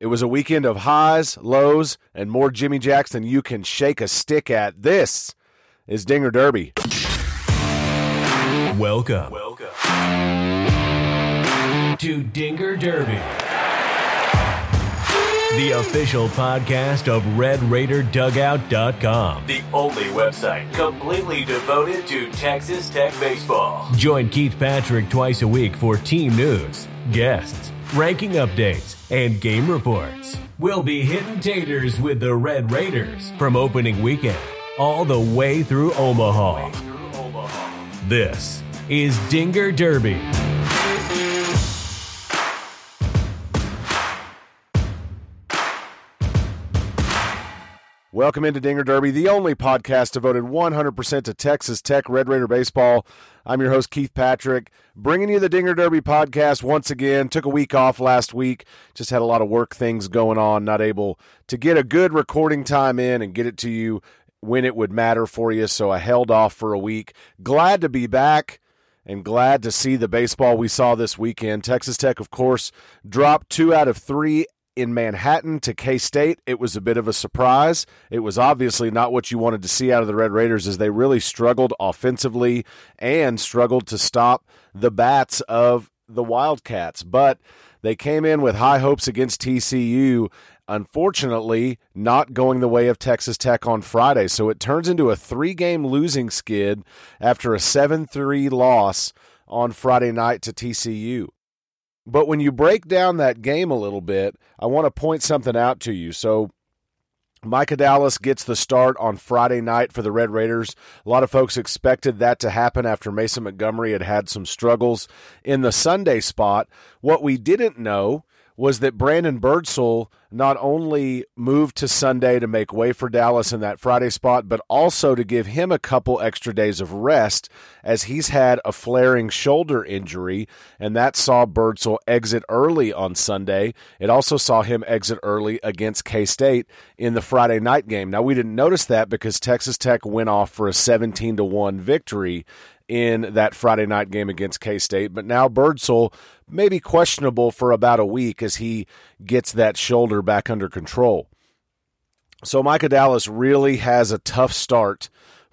It was a weekend of highs, lows, and more Jimmy Jacks than you can shake a stick at. This is Dinger Derby. Welcome. Welcome to Dinger Derby, the official podcast of RedRaiderDugout.com, the only website completely devoted to Texas Tech baseball. Join Keith Patrick twice a week for team news, guests, ranking updates, and game reports. We'll be hitting taters with the Red Raiders from opening weekend all the way through Omaha. This is Dinger Derby. Welcome into Dinger Derby, the only podcast devoted 100% to Texas Tech Red Raider baseball. I'm your host, Keith Patrick, bringing you the Dinger Derby podcast once again. Took a week off last week, just had a lot of work things going on, not able to get a good recording time in and get it to you when it would matter for you, so I held off for a week. Glad to be back and glad to see the baseball we saw this weekend. Texas Tech, of course, dropped two out of three in Manhattan to K State. It was a bit of a surprise. It was obviously not what you wanted to see out of the Red Raiders as they really struggled offensively and struggled to stop the bats of the Wildcats. But they came in with high hopes against TCU. Unfortunately, not going the way of Texas Tech on Friday. So it turns into a three game losing skid after a 7 3 loss on Friday night to TCU. But when you break down that game a little bit, I want to point something out to you. So, Micah Dallas gets the start on Friday night for the Red Raiders. A lot of folks expected that to happen after Mason Montgomery had had some struggles in the Sunday spot. What we didn't know was that Brandon Birdsell not only moved to Sunday to make way for Dallas in that Friday spot, but also to give him a couple extra days of rest as he's had a flaring shoulder injury, and that saw Birdsell exit early on Sunday. It also saw him exit early against K State in the Friday night game. Now we didn't notice that because Texas Tech went off for a 17 to 1 victory in that Friday night game against K State. But now Birdsell may be questionable for about a week as he gets that shoulder back under control. So Micah Dallas really has a tough start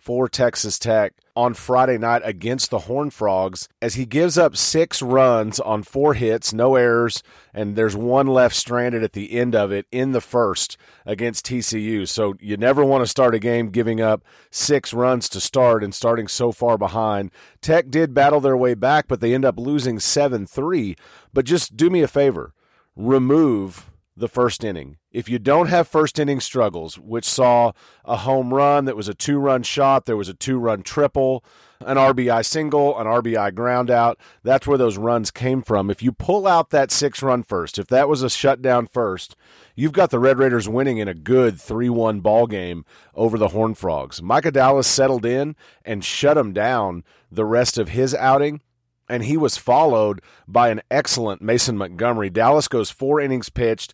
for Texas Tech on Friday night against the Horn Frogs as he gives up six runs on four hits, no errors, and there's one left stranded at the end of it in the first against TCU. So you never want to start a game giving up six runs to start and starting so far behind. Tech did battle their way back, but they end up losing 7 3. But just do me a favor remove the first inning. If you don't have first inning struggles, which saw a home run that was a two run shot, there was a two run triple, an RBI single, an RBI ground out, that's where those runs came from. If you pull out that six run first, if that was a shutdown first, you've got the Red Raiders winning in a good 3 1 ball game over the Horn Frogs. Micah Dallas settled in and shut them down the rest of his outing and he was followed by an excellent Mason Montgomery. Dallas goes four innings pitched.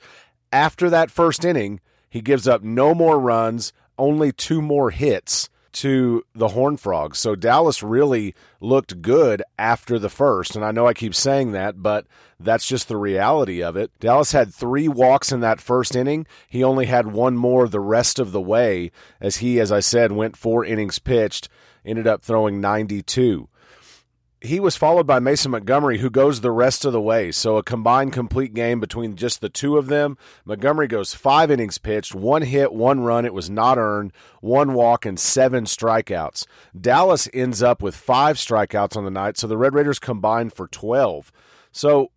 After that first inning, he gives up no more runs, only two more hits to the Horn Frogs. So Dallas really looked good after the first. And I know I keep saying that, but that's just the reality of it. Dallas had three walks in that first inning. He only had one more the rest of the way as he, as I said, went four innings pitched, ended up throwing 92 he was followed by Mason Montgomery, who goes the rest of the way. So a combined complete game between just the two of them. Montgomery goes five innings pitched, one hit, one run. It was not earned, one walk, and seven strikeouts. Dallas ends up with five strikeouts on the night. So the Red Raiders combined for 12. So,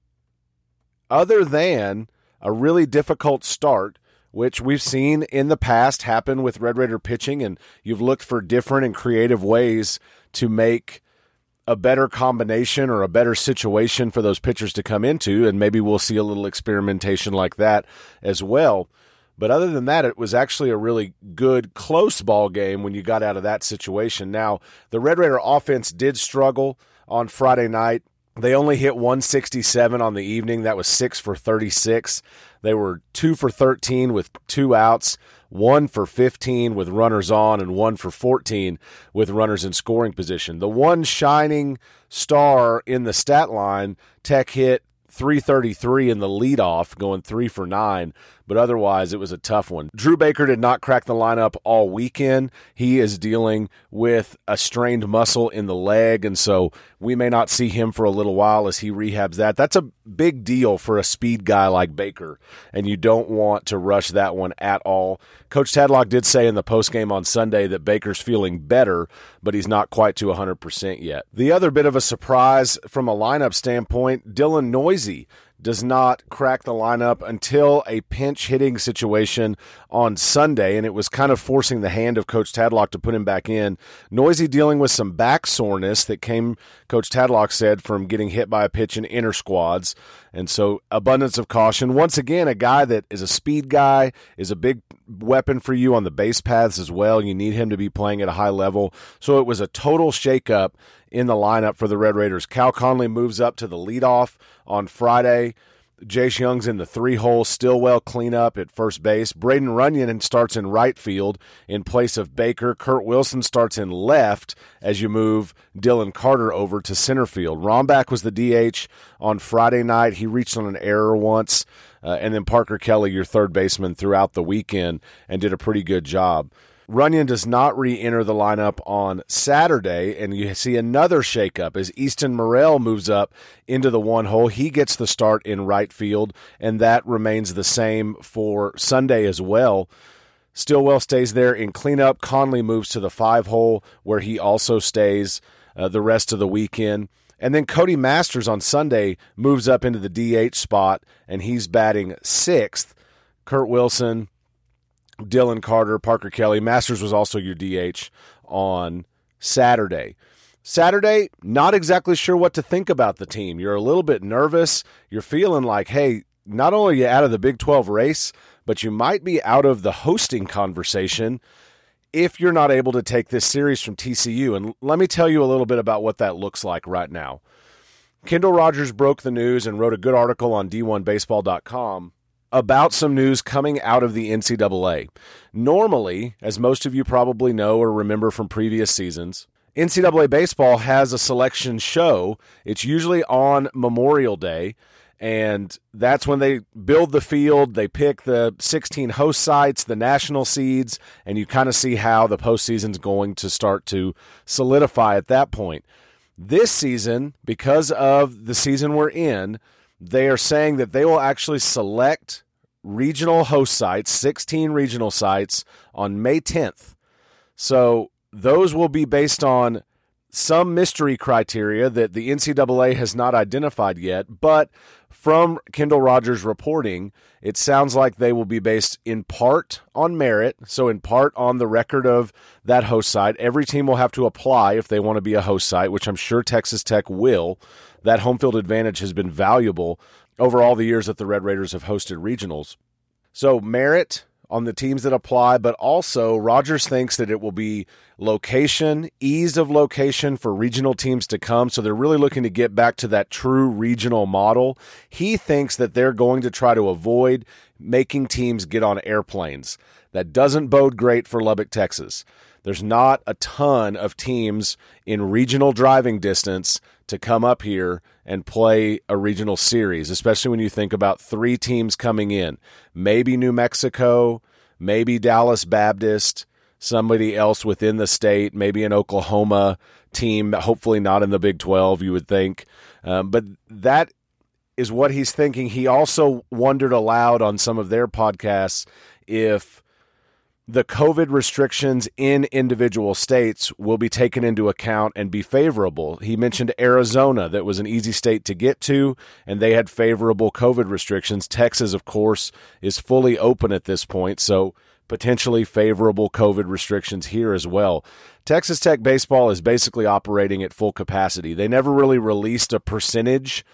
other than a really difficult start, which we've seen in the past happen with Red Raider pitching, and you've looked for different and creative ways to make a better combination or a better situation for those pitchers to come into, and maybe we'll see a little experimentation like that as well. But other than that, it was actually a really good close ball game when you got out of that situation. Now, the Red Raider offense did struggle on Friday night. They only hit 167 on the evening. That was 6 for 36. They were 2 for 13 with two outs one for 15 with runners on and one for 14 with runners in scoring position. The one shining star in the stat line, Tech hit 333 in the leadoff, going three for nine. But otherwise, it was a tough one. Drew Baker did not crack the lineup all weekend. He is dealing with a strained muscle in the leg, and so we may not see him for a little while as he rehabs that. That's a big deal for a speed guy like Baker, and you don't want to rush that one at all. Coach Tadlock did say in the postgame on Sunday that Baker's feeling better, but he's not quite to 100% yet. The other bit of a surprise from a lineup standpoint, Dylan Neuse does not crack the lineup until a pinch hitting situation on Sunday, and it was kind of forcing the hand of Coach Tadlock to put him back in. Neuse dealing with some back soreness that came, Coach Tadlock said, from getting hit by a pitch in inner squads. And so, abundance of caution. Once again, a guy that is a speed guy, is a big weapon for you on the base paths as well. You need him to be playing at a high level. So, it was a total shakeup in the lineup for the Red Raiders. Cal Conley moves up to the leadoff on Friday. Jace Jung's in the three hole, Stillwell cleanup at first base. Braden Runyon starts in right field in place of Baker. Kurt Wilson starts in left as you move Dylan Carter over to center field. Rombach was the DH on Friday night. He reached on an error once. Uh, and then Parker Kelly, your third baseman, throughout the weekend and did a pretty good job. Runyon does not re enter the lineup on Saturday, and you see another shakeup as Easton Murrell moves up into the one hole. He gets the start in right field, and that remains the same for Sunday as well. Stillwell stays there in cleanup. Conley moves to the five hole, where he also stays uh, the rest of the weekend. And then Cody Masters on Sunday moves up into the DH spot, and he's batting sixth. Kurt Wilson, Dylan Carter, Parker Kelly. Masters was also your DH on Saturday. Saturday, not exactly sure what to think about the team. You're a little bit nervous. You're feeling like, hey, not only are you out of the Big 12 race, but you might be out of the hosting conversation if you're not able to take this series from TCU. And let me tell you a little bit about what that looks like right now. Kendall Rogers broke the news and wrote a good article on D1Baseball.com about some news coming out of the NCAA. Normally, as most of you probably know or remember from previous seasons, NCAA baseball has a selection show. It's usually on Memorial Day, and that's when they build the field. They pick the 16 host sites, the national seeds, and you kind of see how the postseason's going to start to solidify at that point. This season, because of the season we're in, they are saying that they will actually select regional host sites, 16 regional sites on May 10th. So those will be based on some mystery criteria that the NCAA has not identified yet, but from Kendall Rogers reporting, it sounds like they will be based in part on merit, so in part on the record of that host site. Every team will have to apply if they want to be a host site, which I'm sure Texas Tech will. That home field advantage has been valuable over all the years that the Red Raiders have hosted regionals. So, merit on the teams that apply, but also Rogers thinks that it will be location, ease of location for regional teams to come. So they're really looking to get back to that true regional model. He thinks that they're going to try to avoid making teams get on airplanes. That doesn't bode great for Lubbock, Texas. There's not a ton of teams in regional driving distance to come up here and play a regional series, especially when you think about three teams coming in. Maybe New Mexico, maybe Dallas Baptist, somebody else within the state, maybe an Oklahoma team, hopefully not in the Big 12, you would think. Um, but that is what he's thinking. He also wondered aloud on some of their podcasts if the COVID restrictions in individual states will be taken into account and be favorable. He mentioned Arizona, that was an easy state to get to, and they had favorable COVID restrictions. Texas, of course, is fully open at this point, so potentially favorable COVID restrictions here as well. Texas Tech baseball is basically operating at full capacity. They never really released a percentage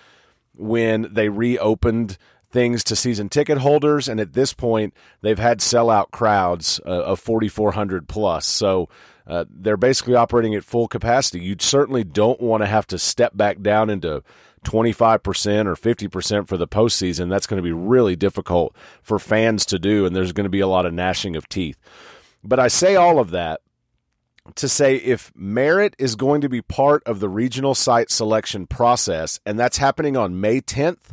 when they reopened things to season ticket holders, and at this point, they've had sellout crowds uh, of 4,400 plus. So uh, they're basically operating at full capacity. You certainly don't want to have to step back down into 25% or 50% for the postseason. That's going to be really difficult for fans to do, and there's going to be a lot of gnashing of teeth. But I say all of that to say if merit is going to be part of the regional site selection process, and that's happening on May 10th,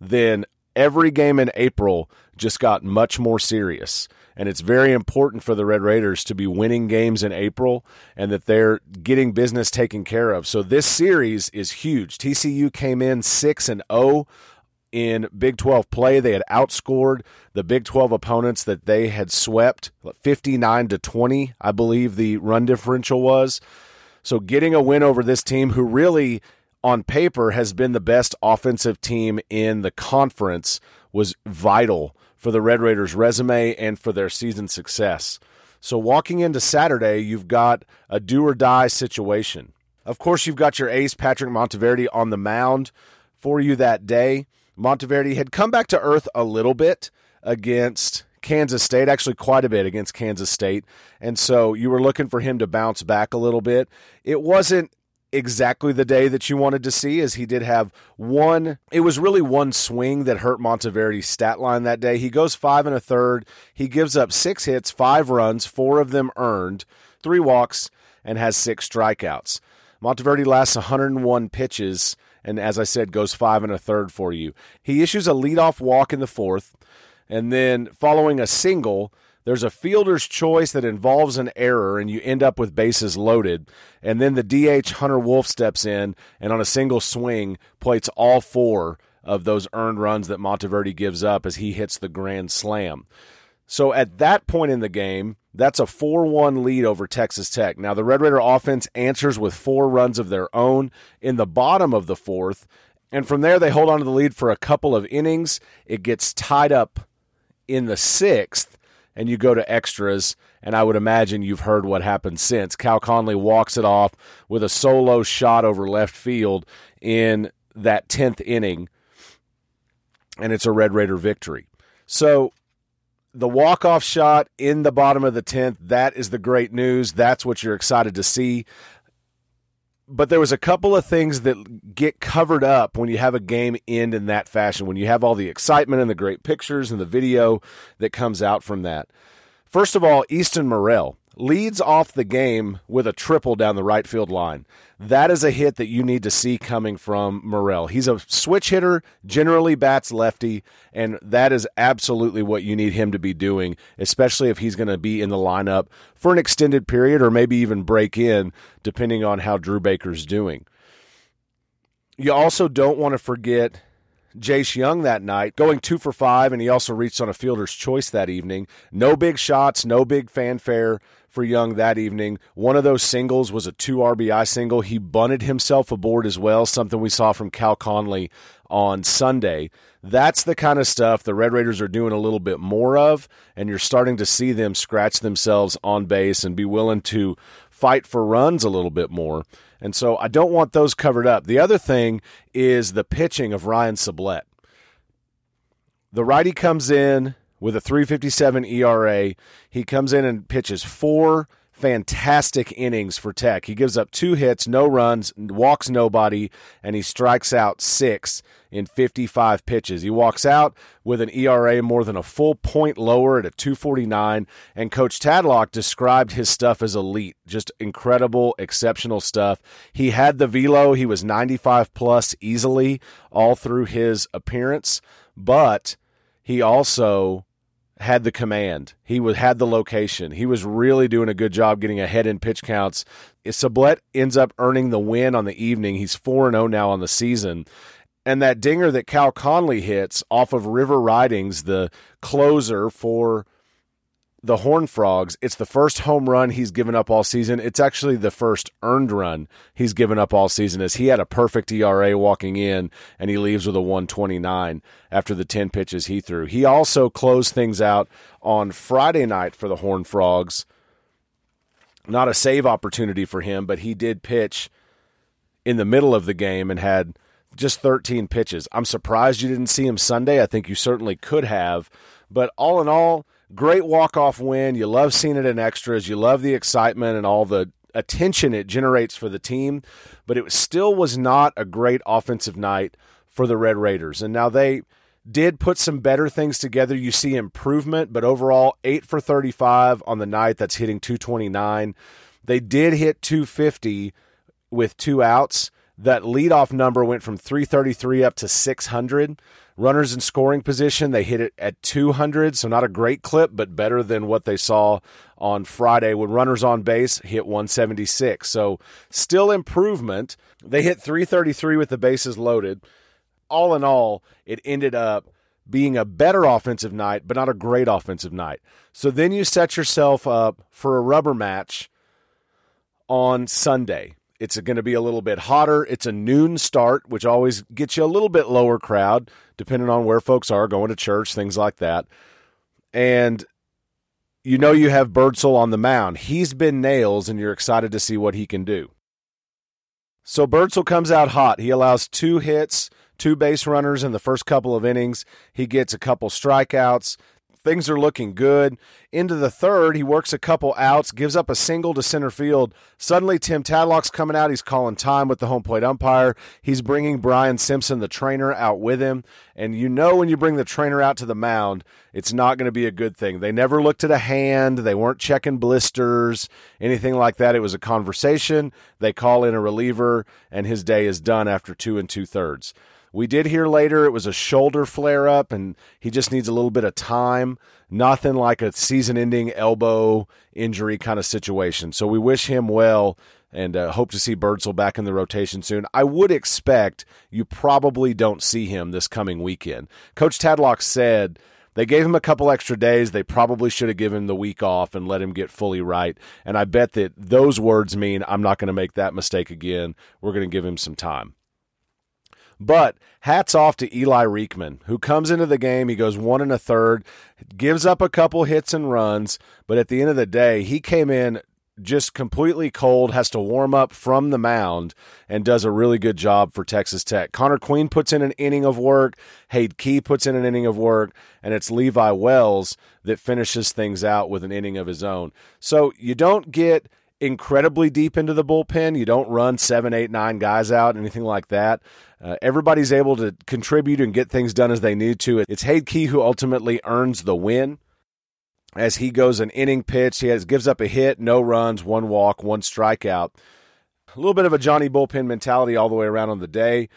then every game in April just got much more serious. And it's very important for the Red Raiders to be winning games in April and that they're getting business taken care of. So this series is huge. TCU came in 6 and 0 in Big 12 play. They had outscored the Big 12 opponents that they had swept 59 to 20, I believe the run differential was. So getting a win over this team who really on paper has been the best offensive team in the conference was vital for the Red Raiders resume and for their season success. So walking into Saturday, you've got a do or die situation. Of course, you've got your ace Patrick Monteverde, on the mound for you that day. Monteverde had come back to earth a little bit against Kansas State, actually quite a bit against Kansas State. And so you were looking for him to bounce back a little bit. It wasn't exactly the day that you wanted to see as he did have one it was really one swing that hurt Monteverde's stat line that day. He goes 5 and a third. He gives up 6 hits, 5 runs, 4 of them earned, 3 walks and has 6 strikeouts. Monteverde lasts 101 pitches and as I said goes 5 and a third for you. He issues a leadoff walk in the 4th and then following a single there's a fielder's choice that involves an error and you end up with bases loaded. And then the DH Hunter Wolfe steps in and on a single swing plates all four of those earned runs that Monteverde gives up as he hits the grand slam. So at that point in the game, that's a 4 1 lead over Texas Tech. Now, the Red Raider offense answers with four runs of their own in the bottom of the fourth. And from there, they hold on to the lead for a couple of innings. It gets tied up in the sixth and you go to extras, and I would imagine you've heard what happened since. Cal Conley walks it off with a solo shot over left field in that 10th inning, and it's a Red Raider victory. So the walk-off shot in the bottom of the 10th, that is the great news. That's what you're excited to see but there was a couple of things that get covered up when you have a game end in that fashion when you have all the excitement and the great pictures and the video that comes out from that. First of all Easton Murrell leads off the game with a triple down the right field line. That is a hit that you need to see coming from Murrell. He's a switch hitter, generally bats lefty, and that is absolutely what you need him to be doing, especially if he's going to be in the lineup for an extended period or maybe even break in, depending on how Drew Baker's doing. You also don't want to forget Jace Jung that night, going two for five, and he also reached on a fielder's choice that evening. No big shots, no big fanfare for Jung that evening. One of those singles was a two RBI single. He bunted himself aboard as well, something we saw from Cal Conley on Sunday. That's the kind of stuff the Red Raiders are doing a little bit more of, and you're starting to see them scratch themselves on base and be willing to fight for runs a little bit more. And so I don't want those covered up. The other thing is the pitching of Ryan Sublette. The righty comes in with a 357 ERA. He comes in and pitches four fantastic innings for Tech. He gives up two hits, no runs, walks nobody, and he strikes out six in 55 pitches. He walks out with an ERA more than a full point lower at a 249, and Coach Tadlock described his stuff as elite, just incredible, exceptional stuff. He had the velo, he was 95 plus easily all through his appearance, but he also had the command. He was had the location. He was really doing a good job getting ahead in pitch counts. Sublette ends up earning the win on the evening. He's 4 0 now on the season. And that dinger that Cal Conley hits off of River Ridings, the closer for the Horn Frogs, it's the first home run he's given up all season. It's actually the first earned run he's given up all season as he had a perfect ERA walking in and he leaves with a 129 after the 10 pitches he threw. He also closed things out on Friday night for the Horn Frogs. Not a save opportunity for him, but he did pitch in the middle of the game and had just 13 pitches. I'm surprised you didn't see him Sunday. I think you certainly could have. But all in all, great walk off win. You love seeing it in extras. You love the excitement and all the attention it generates for the team. But it still was not a great offensive night for the Red Raiders. And now they did put some better things together. You see improvement, but overall, 8 for 35 on the night. That's hitting 229. They did hit 250 with two outs. That leadoff number went from 333 up to 600. Runners in scoring position, they hit it at 200, so not a great clip, but better than what they saw on Friday when runners on base hit 176. So still improvement. They hit 333 with the bases loaded. All in all, it ended up being a better offensive night, but not a great offensive night. So then you set yourself up for a rubber match on Sunday. It's going to be a little bit hotter. It's a noon start, which always gets you a little bit lower crowd, depending on where folks are going to church, things like that. And you know you have Birdsell on the mound. He's been nails, and you're excited to see what he can do. So Birdsell comes out hot. He allows two hits, two base runners in the first couple of innings. He gets a couple strikeouts things are looking good. Into the third, he works a couple outs, gives up a single to center field. Suddenly, Tim Tadlock's coming out. He's calling time with the home plate umpire. He's bringing Brian Simpson, the trainer, out with him. And you know when you bring the trainer out to the mound, it's not going to be a good thing. They never looked at a hand. They weren't checking blisters, anything like that. It was a conversation. They call in a reliever, and his day is done after two and two thirds. We did hear later it was a shoulder flare up and he just needs a little bit of time. Nothing like a season ending elbow injury kind of situation. So we wish him well and uh, hope to see Birdsell back in the rotation soon. I would expect you probably don't see him this coming weekend. Coach Tadlock said they gave him a couple extra days. They probably should have given him the week off and let him get fully right. And I bet that those words mean I'm not going to make that mistake again. We're going to give him some time. But hats off to Eli Riekman, who comes into the game. He goes one and a third, gives up a couple hits and runs, but at the end of the day, he came in just completely cold, has to warm up from the mound, and does a really good job for Texas Tech. Connor Queen puts in an inning of work, Hade Key puts in an inning of work, and it's Levi Wells that finishes things out with an inning of his own. So you don't get incredibly deep into the bullpen. You don't run seven, eight, nine guys out, anything like that. Uh, everybody's able to contribute and get things done as they need to. It's Hade Key who ultimately earns the win. As he goes an inning pitch, he has, gives up a hit, no runs, one walk, one strikeout. A little bit of a Johnny bullpen mentality all the way around on the day,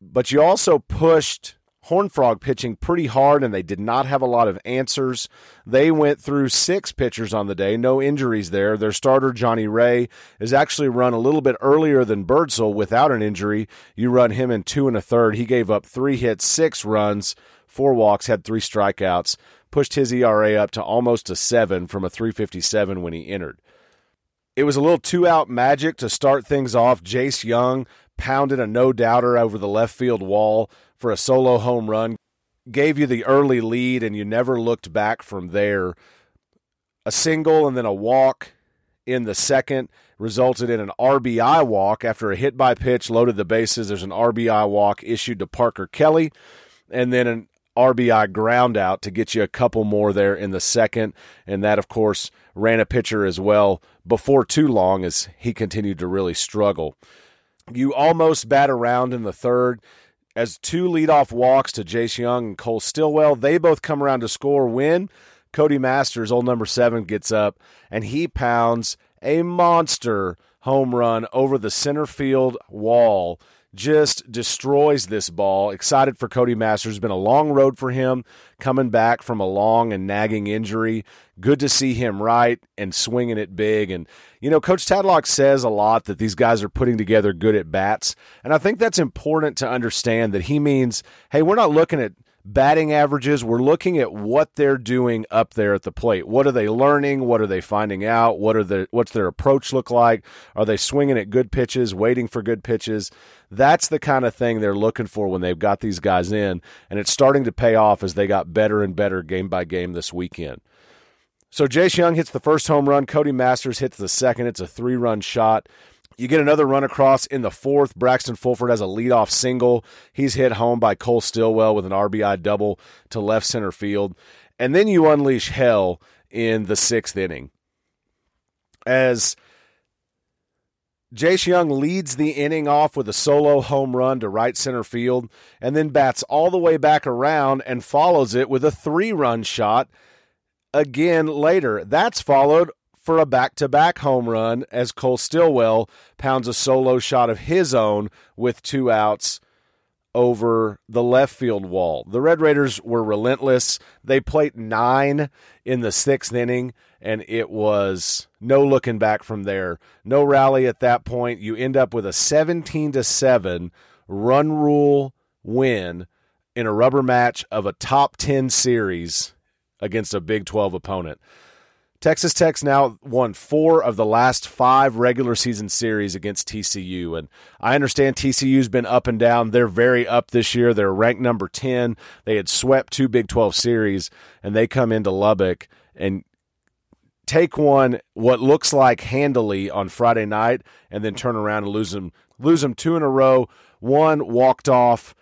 but you also pushed Horn Frog pitching pretty hard, and they did not have a lot of answers. They went through six pitchers on the day, no injuries there. Their starter, Johnny Ray, is actually run a little bit earlier than Birdsell without an injury. You run him in two and a third. He gave up three hits, six runs, four walks, had three strikeouts, pushed his ERA up to almost a seven from a 357 when he entered. It was a little two out magic to start things off. Jace Jung pounded a no doubter over the left field wall for a solo home run, gave you the early lead, and you never looked back from there. A single and then a walk in the second resulted in an RBI walk after a hit by pitch loaded the bases. There's an RBI walk issued to Parker Kelly, and then an RBI ground out to get you a couple more there in the second. And that, of course, ran a pitcher as well before too long as he continued to really struggle. You almost bat around in the third as two leadoff walks to Jace Jung and Cole Stillwell. They both come around to score. Win. Cody Masters, old number seven, gets up and he pounds a monster home run over the center field wall just destroys this ball. Excited for Cody Masters. Been a long road for him coming back from a long and nagging injury. Good to see him right and swinging it big. And, you know, Coach Tadlock says a lot that these guys are putting together good at bats. And I think that's important to understand that he means, hey, we're not looking at – batting averages. We're looking at what they're doing up there at the plate. What are they learning? What are they finding out? What are the what's their approach look like? Are they swinging at good pitches, waiting for good pitches? That's the kind of thing they're looking for when they've got these guys in, and it's starting to pay off as they got better and better game by game this weekend. So Jace Jung hits the first home run. Cody Masters hits the second. It's a three-run shot. You get another run across in the fourth. Braxton Fulford has a leadoff single. He's hit home by Cole Stillwell with an RBI double to left center field. And then you unleash hell in the sixth inning. As Jace Jung leads the inning off with a solo home run to right center field and then bats all the way back around and follows it with a three run shot again later. That's followed for a back to back home run as Cole Stillwell pounds a solo shot of his own with two outs over the left field wall. The Red Raiders were relentless. They played nine in the sixth inning, and it was no looking back from there. No rally at that point. You end up with a 17 to 7 run rule win in a rubber match of a top 10 series against a Big 12 opponent. Texas Tech's now won four of the last five regular season series against TCU. And I understand TCU's been up and down. They're very up this year. They're ranked number 10. They had swept two Big 12 series, and they come into Lubbock and take one what looks like handily on Friday night and then turn around and lose them lose them two in a row. One walked off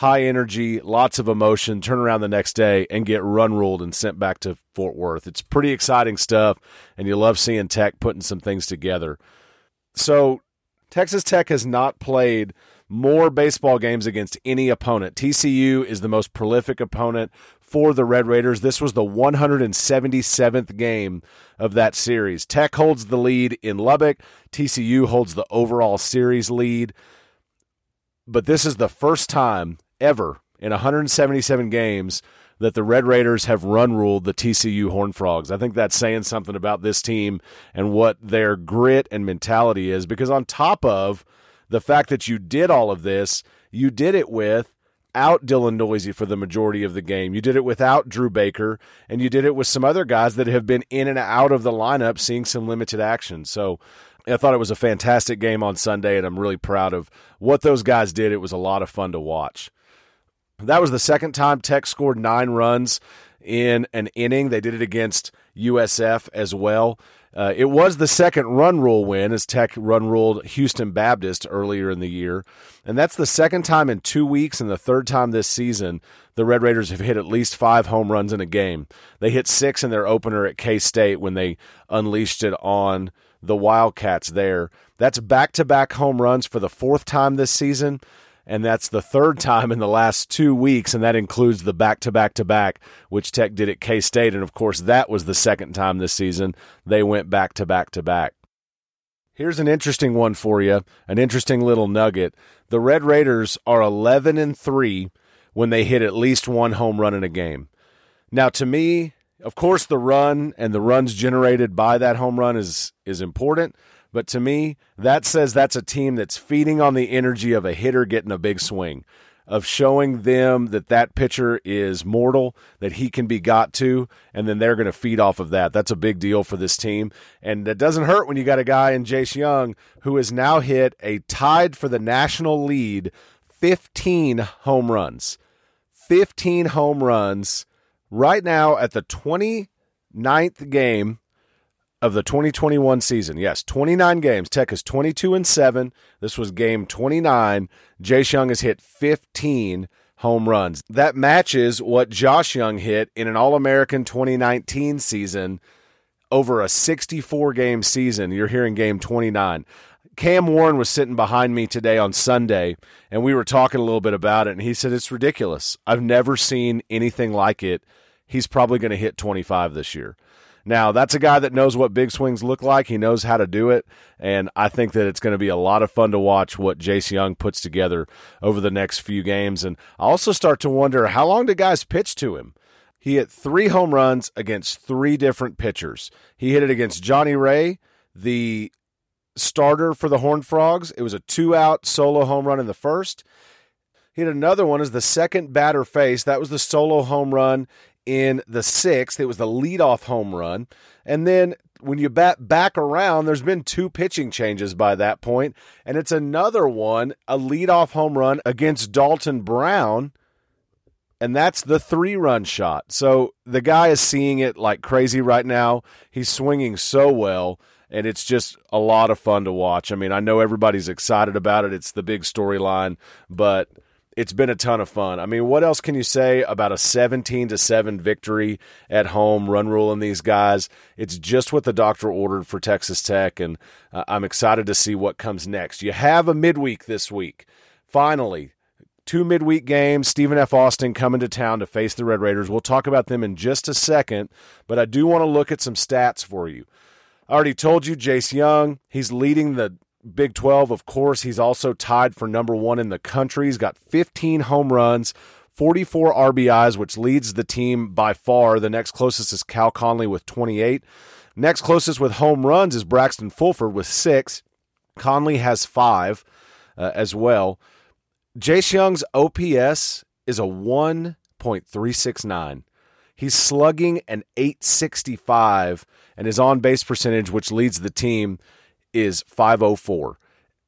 high energy, lots of emotion, turn around the next day and get run ruled and sent back to Fort Worth. It's pretty exciting stuff, and you love seeing Tech putting some things together. So, Texas Tech has not played more baseball games against any opponent. TCU is the most prolific opponent for the Red Raiders. This was the 177th game of that series. Tech holds the lead in Lubbock, TCU holds the overall series lead. But this is the first time ever in 177 games that the Red Raiders have run ruled the TCU Horned Frogs. I think that's saying something about this team and what their grit and mentality is because on top of the fact that you did all of this, you did it with out Dylan Neuse for the majority of the game. You did it without Drew Baker, and you did it with some other guys that have been in and out of the lineup, seeing some limited action. So I thought it was a fantastic game on Sunday, and I'm really proud of what those guys did. It was a lot of fun to watch. That was the second time Tech scored nine runs in an inning. They did it against USF as well. Uh, it was the second run rule win as Tech run ruled Houston Baptist earlier in the year. And that's the second time in two weeks and the third time this season the Red Raiders have hit at least five home runs in a game. They hit six in their opener at K State when they unleashed it on the Wildcats there. That's back to back home runs for the fourth time this season and that's the third time in the last two weeks, and that includes the back to back to back, which Tech did at K State. And of course, that was the second time this season they went back to back to back. Here's an interesting one for you, an interesting little nugget. The Red Raiders are 11 and 3 when they hit at least one home run in a game. Now, to me, of course, the run and the runs generated by that home run is is important, but to me, that says that's a team that's feeding on the energy of a hitter getting a big swing, of showing them that that pitcher is mortal, that he can be got to, and then they're going to feed off of that. That's a big deal for this team. And it doesn't hurt when you got a guy in Jace Jung who has now hit a tied for the national lead 15 home runs. 15 home runs right now at the 29th game of the 2021 season. Yes, 29 games. Tech is 22 and 7. This was game 29. Jace Jung has hit 15 home runs. That matches what Josh Jung hit in an All American 2019 season over a 64 game season. You're hearing game 29. Cam Warren was sitting behind me today on Sunday, and we were talking a little bit about it, and he said, It's ridiculous. I've never seen anything like it. He's probably going to hit 25 this year. Now, that's a guy that knows what big swings look like. He knows how to do it. And I think that it's going to be a lot of fun to watch what Jace Jung puts together over the next few games. And I also start to wonder how long do guys pitch to him? He hit three home runs against three different pitchers. He hit it against Johnny Ray, the starter for the Horned Frogs. It was a two out solo home run in the first. He had another one as the second batter face. That was the solo home run in the sixth. It was the leadoff home run. And then when you bat back around, there's been two pitching changes by that point, and it's another one, a leadoff home run against Dalton Brown, and that's the three run shot. So the guy is seeing it like crazy right now. He's swinging so well, and it's just a lot of fun to watch. I mean, I know everybody's excited about it. It's the big storyline, but it's been a ton of fun. I mean, what else can you say about a 17 to 7 victory at home, run ruling these guys? It's just what the doctor ordered for Texas Tech, and uh, I'm excited to see what comes next. You have a midweek this week. Finally, two midweek games. Stephen F. Austin coming to town to face the Red Raiders. We'll talk about them in just a second, but I do want to look at some stats for you. I already told you Jace Jung, he's leading the Big 12, of course, he's also tied for number one in the country. He's got 15 home runs, 44 RBIs, which leads the team by far. The next closest is Cal Conley with 28. Next closest with home runs is Braxton Fulford with six. Conley has five uh, as well. Jace Jung's OPS is a 1.369. He's slugging an 865, and his on base percentage, which leads the team, is 504.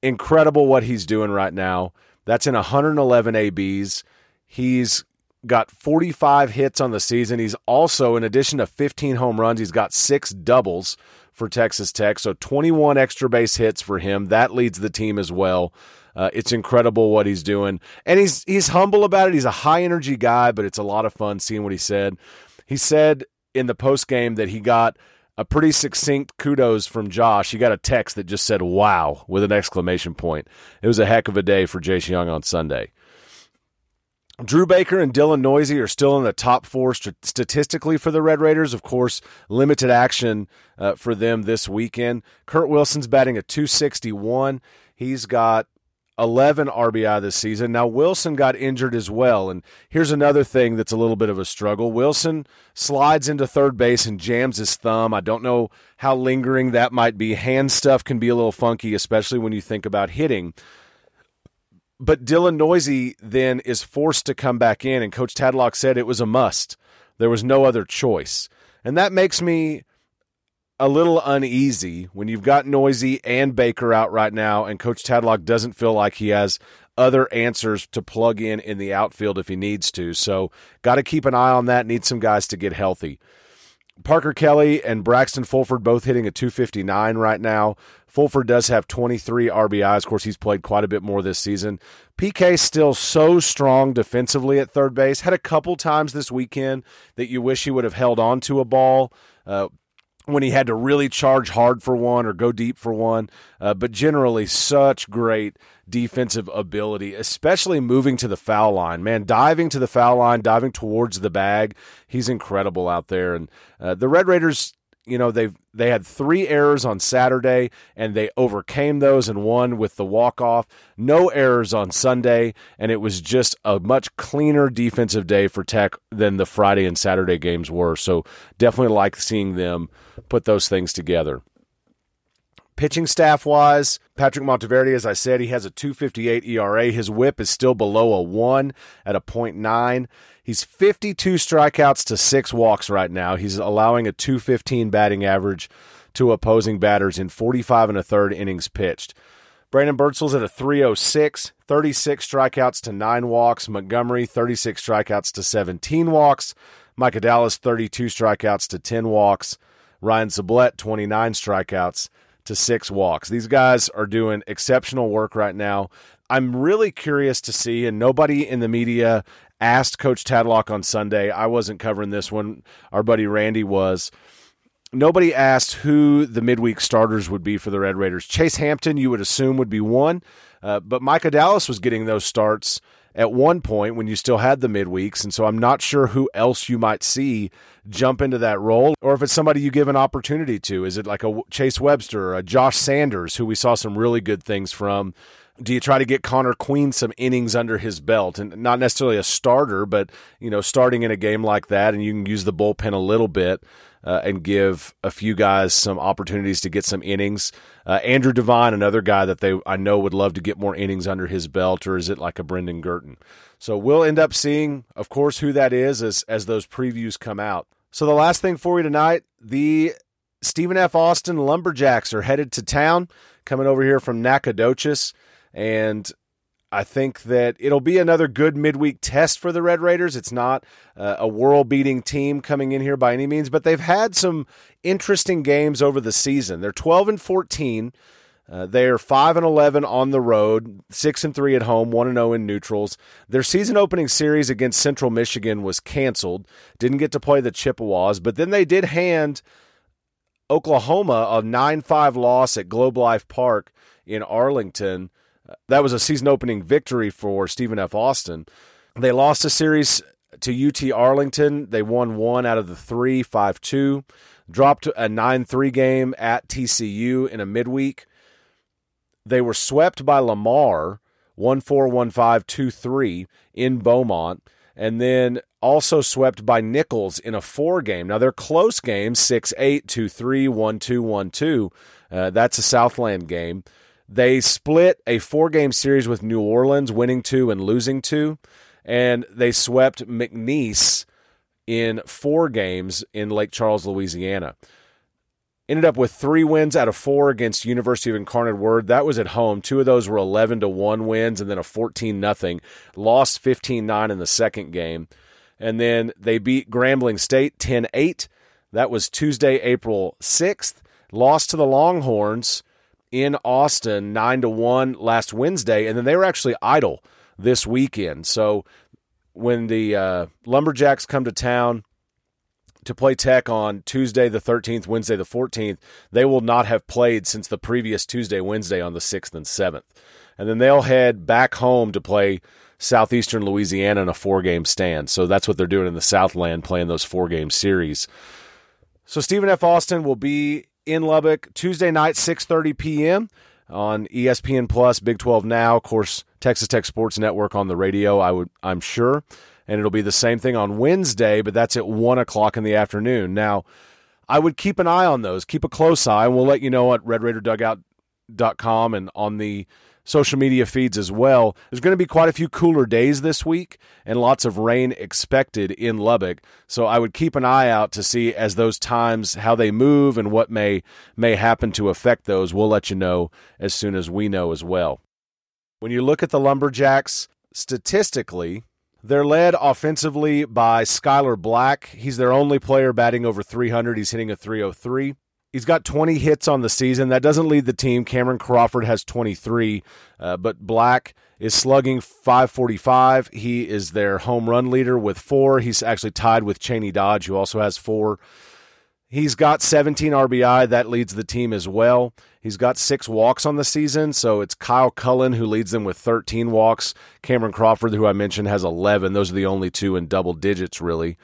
Incredible what he's doing right now. That's in 111 ABs. He's got 45 hits on the season. He's also, in addition to 15 home runs, he's got six doubles for Texas Tech. So 21 extra base hits for him. That leads the team as well. Uh, it's incredible what he's doing, and he's he's humble about it. He's a high energy guy, but it's a lot of fun seeing what he said. He said in the post game that he got a pretty succinct kudos from Josh. He got a text that just said "Wow" with an exclamation point. It was a heck of a day for Jace Jung on Sunday. Drew Baker and Dylan Neuse are still in the top four st- statistically for the Red Raiders. Of course, limited action uh, for them this weekend. Kurt Wilson's batting a 261. He's got 11 RBI this season. Now, Wilson got injured as well. And here's another thing that's a little bit of a struggle. Wilson slides into third base and jams his thumb. I don't know how lingering that might be. Hand stuff can be a little funky, especially when you think about hitting. But Dylan Neuse then is forced to come back in, and Coach Tadlock said it was a must. There was no other choice. And that makes me a little uneasy when you've got Neuse and Baker out right now, and Coach Tadlock doesn't feel like he has other answers to plug in in the outfield if he needs to. So, got to keep an eye on that. Need some guys to get healthy. Parker Kelly and Braxton Fulford both hitting a 259 right now. Fulford does have 23 RBIs. Of course, he's played quite a bit more this season. PK still so strong defensively at third base. Had a couple times this weekend that you wish he would have held on to a ball. Uh, when he had to really charge hard for one or go deep for one. Uh, but generally, such great defensive ability, especially moving to the foul line. Man, diving to the foul line, diving towards the bag. He's incredible out there. And uh, the Red Raiders you know they they had three errors on Saturday and they overcame those and won with the walk off. No errors on Sunday and it was just a much cleaner defensive day for Tech than the Friday and Saturday games were. So definitely like seeing them put those things together. Pitching staff wise, Patrick Monteverde, as I said, he has a 258 ERA. His whip is still below a 1 at a 0.9. He's 52 strikeouts to six walks right now. He's allowing a 215 batting average to opposing batters in 45 and a third innings pitched. Brandon Birdsell's at a 306, 36 strikeouts to nine walks. Montgomery, 36 strikeouts to 17 walks. Micah Dallas, 32 strikeouts to 10 walks. Ryan Sublette, 29 strikeouts to six walks. These guys are doing exceptional work right now. I'm really curious to see, and nobody in the media asked Coach Tadlock on Sunday. I wasn't covering this one. Our buddy Randy was. Nobody asked who the midweek starters would be for the Red Raiders. Chase Hampton, you would assume, would be one, uh, but Micah Dallas was getting those starts at one point when you still had the midweeks. And so I'm not sure who else you might see jump into that role or if it's somebody you give an opportunity to. Is it like a Chase Webster or a Josh Sanders, who we saw some really good things from? do you try to get Connor Queen some innings under his belt and not necessarily a starter, but you know, starting in a game like that, and you can use the bullpen a little bit uh, and give a few guys some opportunities to get some innings. Uh, Andrew Devine, another guy that they I know would love to get more innings under his belt, or is it like a Brendan Girton? So we'll end up seeing, of course, who that is as as those previews come out. So the last thing for you tonight, the Stephen F. Austin Lumberjacks are headed to town, coming over here from Nacogdoches. And I think that it'll be another good midweek test for the Red Raiders. It's not uh, a world beating team coming in here by any means, but they've had some interesting games over the season. They're 12 and 14. Uh, they are 5 and 11 on the road, 6 and 3 at home, 1 and 0 in neutrals. Their season opening series against Central Michigan was canceled. Didn't get to play the Chippewas, but then they did hand Oklahoma a 9-5 loss at Globe Life Park in Arlington that was a season opening victory for Stephen F. Austin. They lost a series to UT Arlington. They won one out of the three, 5 2. Dropped a 9 3 game at TCU in a midweek. They were swept by Lamar 1 4 1 5 2 3 in Beaumont, and then also swept by Nicholls in a four game. Now, they're close games 6 8, 2 3, 1 2, 1 2. Uh, that's a Southland game. They split a four game series with New Orleans, winning two and losing two, and they swept McNeese in four games in Lake Charles, Louisiana. Ended up with three wins out of four against University of Incarnate Word. That was at home. Two of those were 11 to 1 wins and then a 14 nothing. Lost 15 9 in the second game. And then they beat Grambling State 10 8. That was Tuesday, April 6th. Lost to the Longhorns in Austin 9 to 1 last Wednesday. And then they were actually idle this weekend. So when the uh, Lumberjacks come to town, to play Tech on Tuesday the 13th, Wednesday the 14th, they will not have played since the previous Tuesday, Wednesday on the 6th and 7th. And then they'll head back home to play Southeastern Louisiana in a four game stand. So that's what they're doing in the Southland, playing those four game series. So Stephen F. Austin will be in Lubbock Tuesday night, 6.30 p.m. on ESPN Plus, Big 12 Now, of course, Texas Tech Sports Network on the radio, I would, I'm sure and it'll be the same thing on Wednesday, but that's at one o'clock in the afternoon. Now, I would keep an eye on those, keep a close eye, and we'll let you know at RedRaiderDugout.com and on the social media feeds as well. There's going to be quite a few cooler days this week and lots of rain expected in Lubbock. So I would keep an eye out to see as those times how they move and what may may happen to affect those. We'll let you know as soon as we know as well. When you look at the Lumberjacks statistically, they're led offensively by Skylar Black. He's their only player batting over 300. He's hitting a 303. He's got 20 hits on the season. That doesn't lead the team. Cameron Crawford has 23, uh, but Black is slugging 545. He is their home run leader with four. He's actually tied with Cheney Dodge, who also has four. He's got 17 RBI. That leads the team as well. He's got six walks on the season, so it's Kyle Cullen who leads them with 13 walks. Cameron Crawford, who I mentioned, has 11. Those are the only two in double digits, really.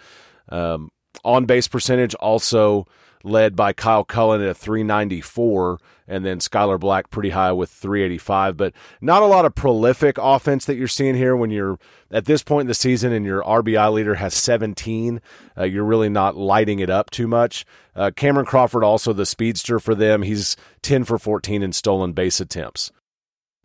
Um, on base percentage also led by Kyle Cullen at a 394, and then Skylar Black pretty high with 385. But not a lot of prolific offense that you're seeing here when you're at this point in the season and your RBI leader has 17. Uh, you're really not lighting it up too much. Uh, Cameron Crawford, also the speedster for them, he's 10 for 14 in stolen base attempts.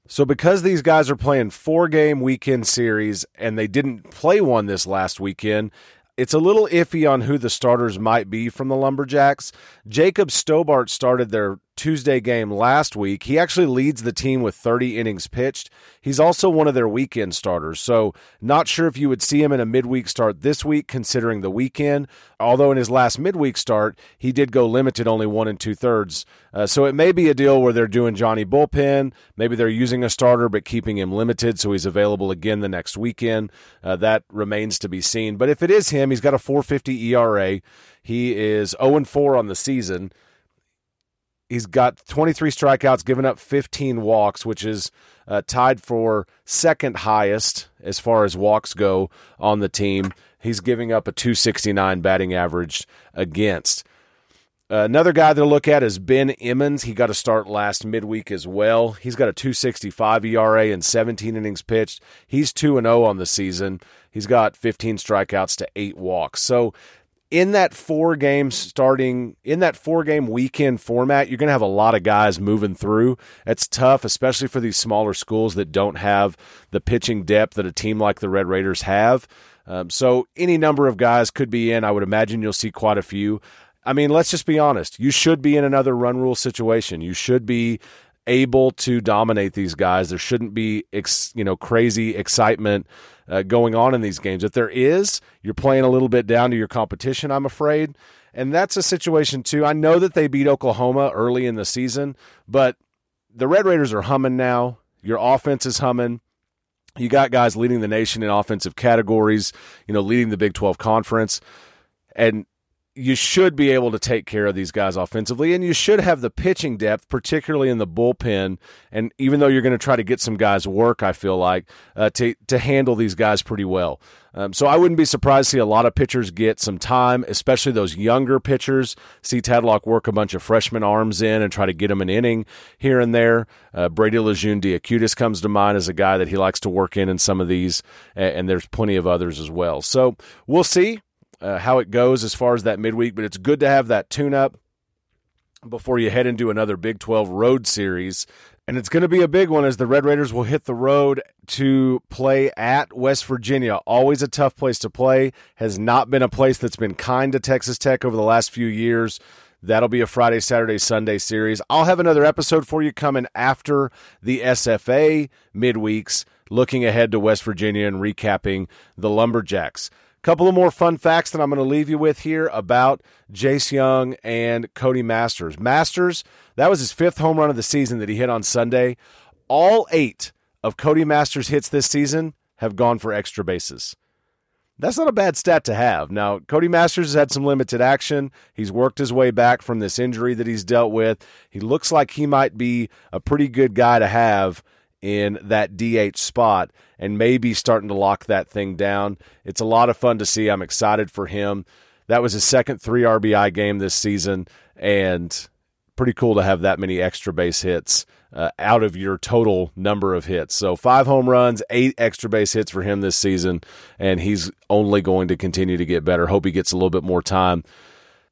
So, because these guys are playing four game weekend series and they didn't play one this last weekend, it's a little iffy on who the starters might be from the Lumberjacks. Jacob Stobart started their Tuesday game last week. He actually leads the team with 30 innings pitched. He's also one of their weekend starters, so not sure if you would see him in a midweek start this week, considering the weekend. Although in his last midweek start, he did go limited, only one and two thirds. Uh, so it may be a deal where they're doing Johnny bullpen. Maybe they're using a starter but keeping him limited, so he's available again the next weekend. Uh, that remains to be seen. But if it is him, he's got a 450 ERA. He is 0 4 on the season. He's got 23 strikeouts, given up 15 walks, which is uh, tied for second highest as far as walks go on the team. He's giving up a 269 batting average against. Another guy to look at is Ben Emmons. He got a start last midweek as well. He's got a 265 ERA and 17 innings pitched. He's 2 and 0 on the season. He's got 15 strikeouts to 8 walks. So in that four game starting in that four game weekend format, you're going to have a lot of guys moving through. It's tough, especially for these smaller schools that don't have the pitching depth that a team like the Red Raiders have. Um, so any number of guys could be in. I would imagine you'll see quite a few. I mean, let's just be honest. You should be in another run rule situation. You should be able to dominate these guys. There shouldn't be, ex, you know, crazy excitement uh, going on in these games. If there is, you're playing a little bit down to your competition, I'm afraid. And that's a situation, too. I know that they beat Oklahoma early in the season, but the Red Raiders are humming now. Your offense is humming. You got guys leading the nation in offensive categories, you know, leading the Big 12 conference. And you should be able to take care of these guys offensively, and you should have the pitching depth, particularly in the bullpen. And even though you're going to try to get some guys work, I feel like uh, to to handle these guys pretty well. Um, so I wouldn't be surprised to see a lot of pitchers get some time, especially those younger pitchers. See Tadlock work a bunch of freshman arms in and try to get them an inning here and there. Uh, Brady Lejeune-Diacutis comes to mind as a guy that he likes to work in in some of these, and there's plenty of others as well. So we'll see uh, how it goes as far as that midweek, but it's good to have that tune up before you head into another Big 12 road series. And it's going to be a big one as the Red Raiders will hit the road to play at West Virginia. Always a tough place to play. Has not been a place that's been kind to Texas Tech over the last few years. That'll be a Friday, Saturday, Sunday series. I'll have another episode for you coming after the SFA midweeks, looking ahead to West Virginia and recapping the Lumberjacks couple of more fun facts that I'm going to leave you with here about Jace Jung and Cody Masters. Masters, that was his fifth home run of the season that he hit on Sunday. All eight of Cody Masters' hits this season have gone for extra bases. That's not a bad stat to have. Now, Cody Masters has had some limited action. He's worked his way back from this injury that he's dealt with. He looks like he might be a pretty good guy to have in that DH spot and maybe starting to lock that thing down. It's a lot of fun to see. I'm excited for him. That was his second three RBI game this season, and pretty cool to have that many extra base hits uh, out of your total number of hits. So five home runs, eight extra base hits for him this season, and he's only going to continue to get better. Hope he gets a little bit more time.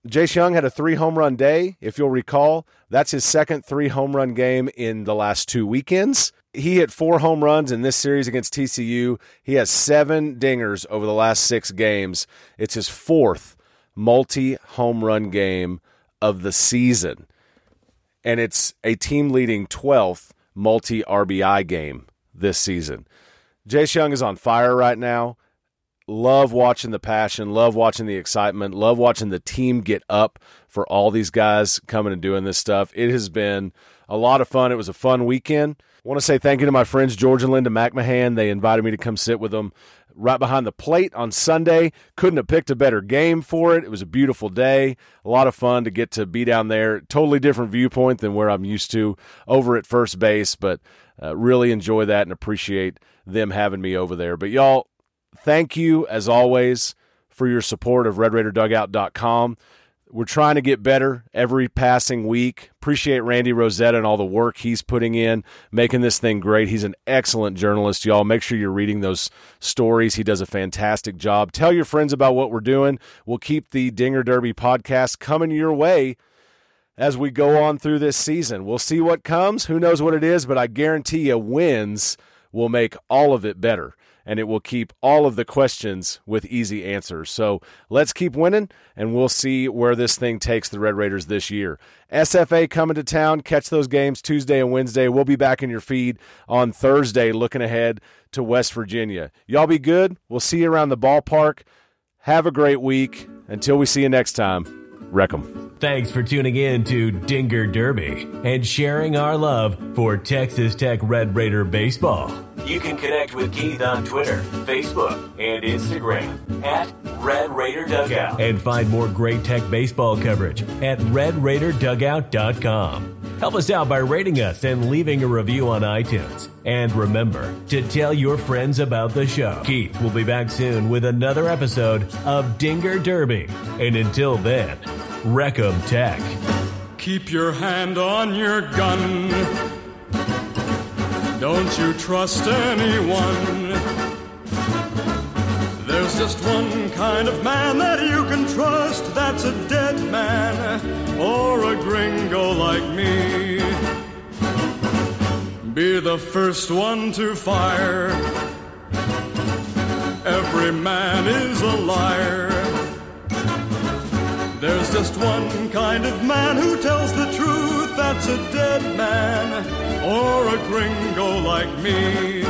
Jace Jung had a three home run day, if you'll recall. That's his second three home run game in the last two weekends he hit four home runs in this series against TCU. He has seven dingers over the last six games. It's his fourth multi home run game of the season. And it's a team leading 12th multi RBI game this season. Jace Jung is on fire right now. Love watching the passion, love watching the excitement, love watching the team get up for all these guys coming and doing this stuff. It has been a lot of fun. It was a fun weekend. I want to say thank you to my friends George and Linda McMahon. They invited me to come sit with them right behind the plate on Sunday. Couldn't have picked a better game for it. It was a beautiful day. A lot of fun to get to be down there. Totally different viewpoint than where I'm used to over at first base, but uh, really enjoy that and appreciate them having me over there. But y'all, thank you as always for your support of RedRaiderDugout.com. We're trying to get better every passing week. Appreciate Randy Rosetta and all the work he's putting in, making this thing great. He's an excellent journalist, y'all. Make sure you're reading those stories. He does a fantastic job. Tell your friends about what we're doing. We'll keep the Dinger Derby podcast coming your way as we go on through this season. We'll see what comes. Who knows what it is, but I guarantee you wins will make all of it better and it will keep all of the questions with easy answers. So let's keep winning, and we'll see where this thing takes the Red Raiders this year. SFA coming to town. Catch those games Tuesday and Wednesday. We'll be back in your feed on Thursday looking ahead to West Virginia. Y'all be good. We'll see you around the ballpark. Have a great week. Until we see you next time, wreck 'em. Thanks for tuning in to Dinger Derby and sharing our love for Texas Tech Red Raider baseball. You can connect with Keith on Twitter, Facebook, and Instagram at Red Raider Dugout. And find more great Tech baseball coverage at RedRaiderDugout.com. Help us out by rating us and leaving a review on iTunes. And remember to tell your friends about the show. Keith will be back soon with another episode of Dinger Derby. And until then, Reckham Tech. Keep your hand on your gun. Don't you trust anyone. There's just one kind of man that you can trust. That's a dead man or a gringo like me. Be the first one to fire. Every man is a liar. There's just one kind of man who tells the truth. That's a dead man or a gringo like me.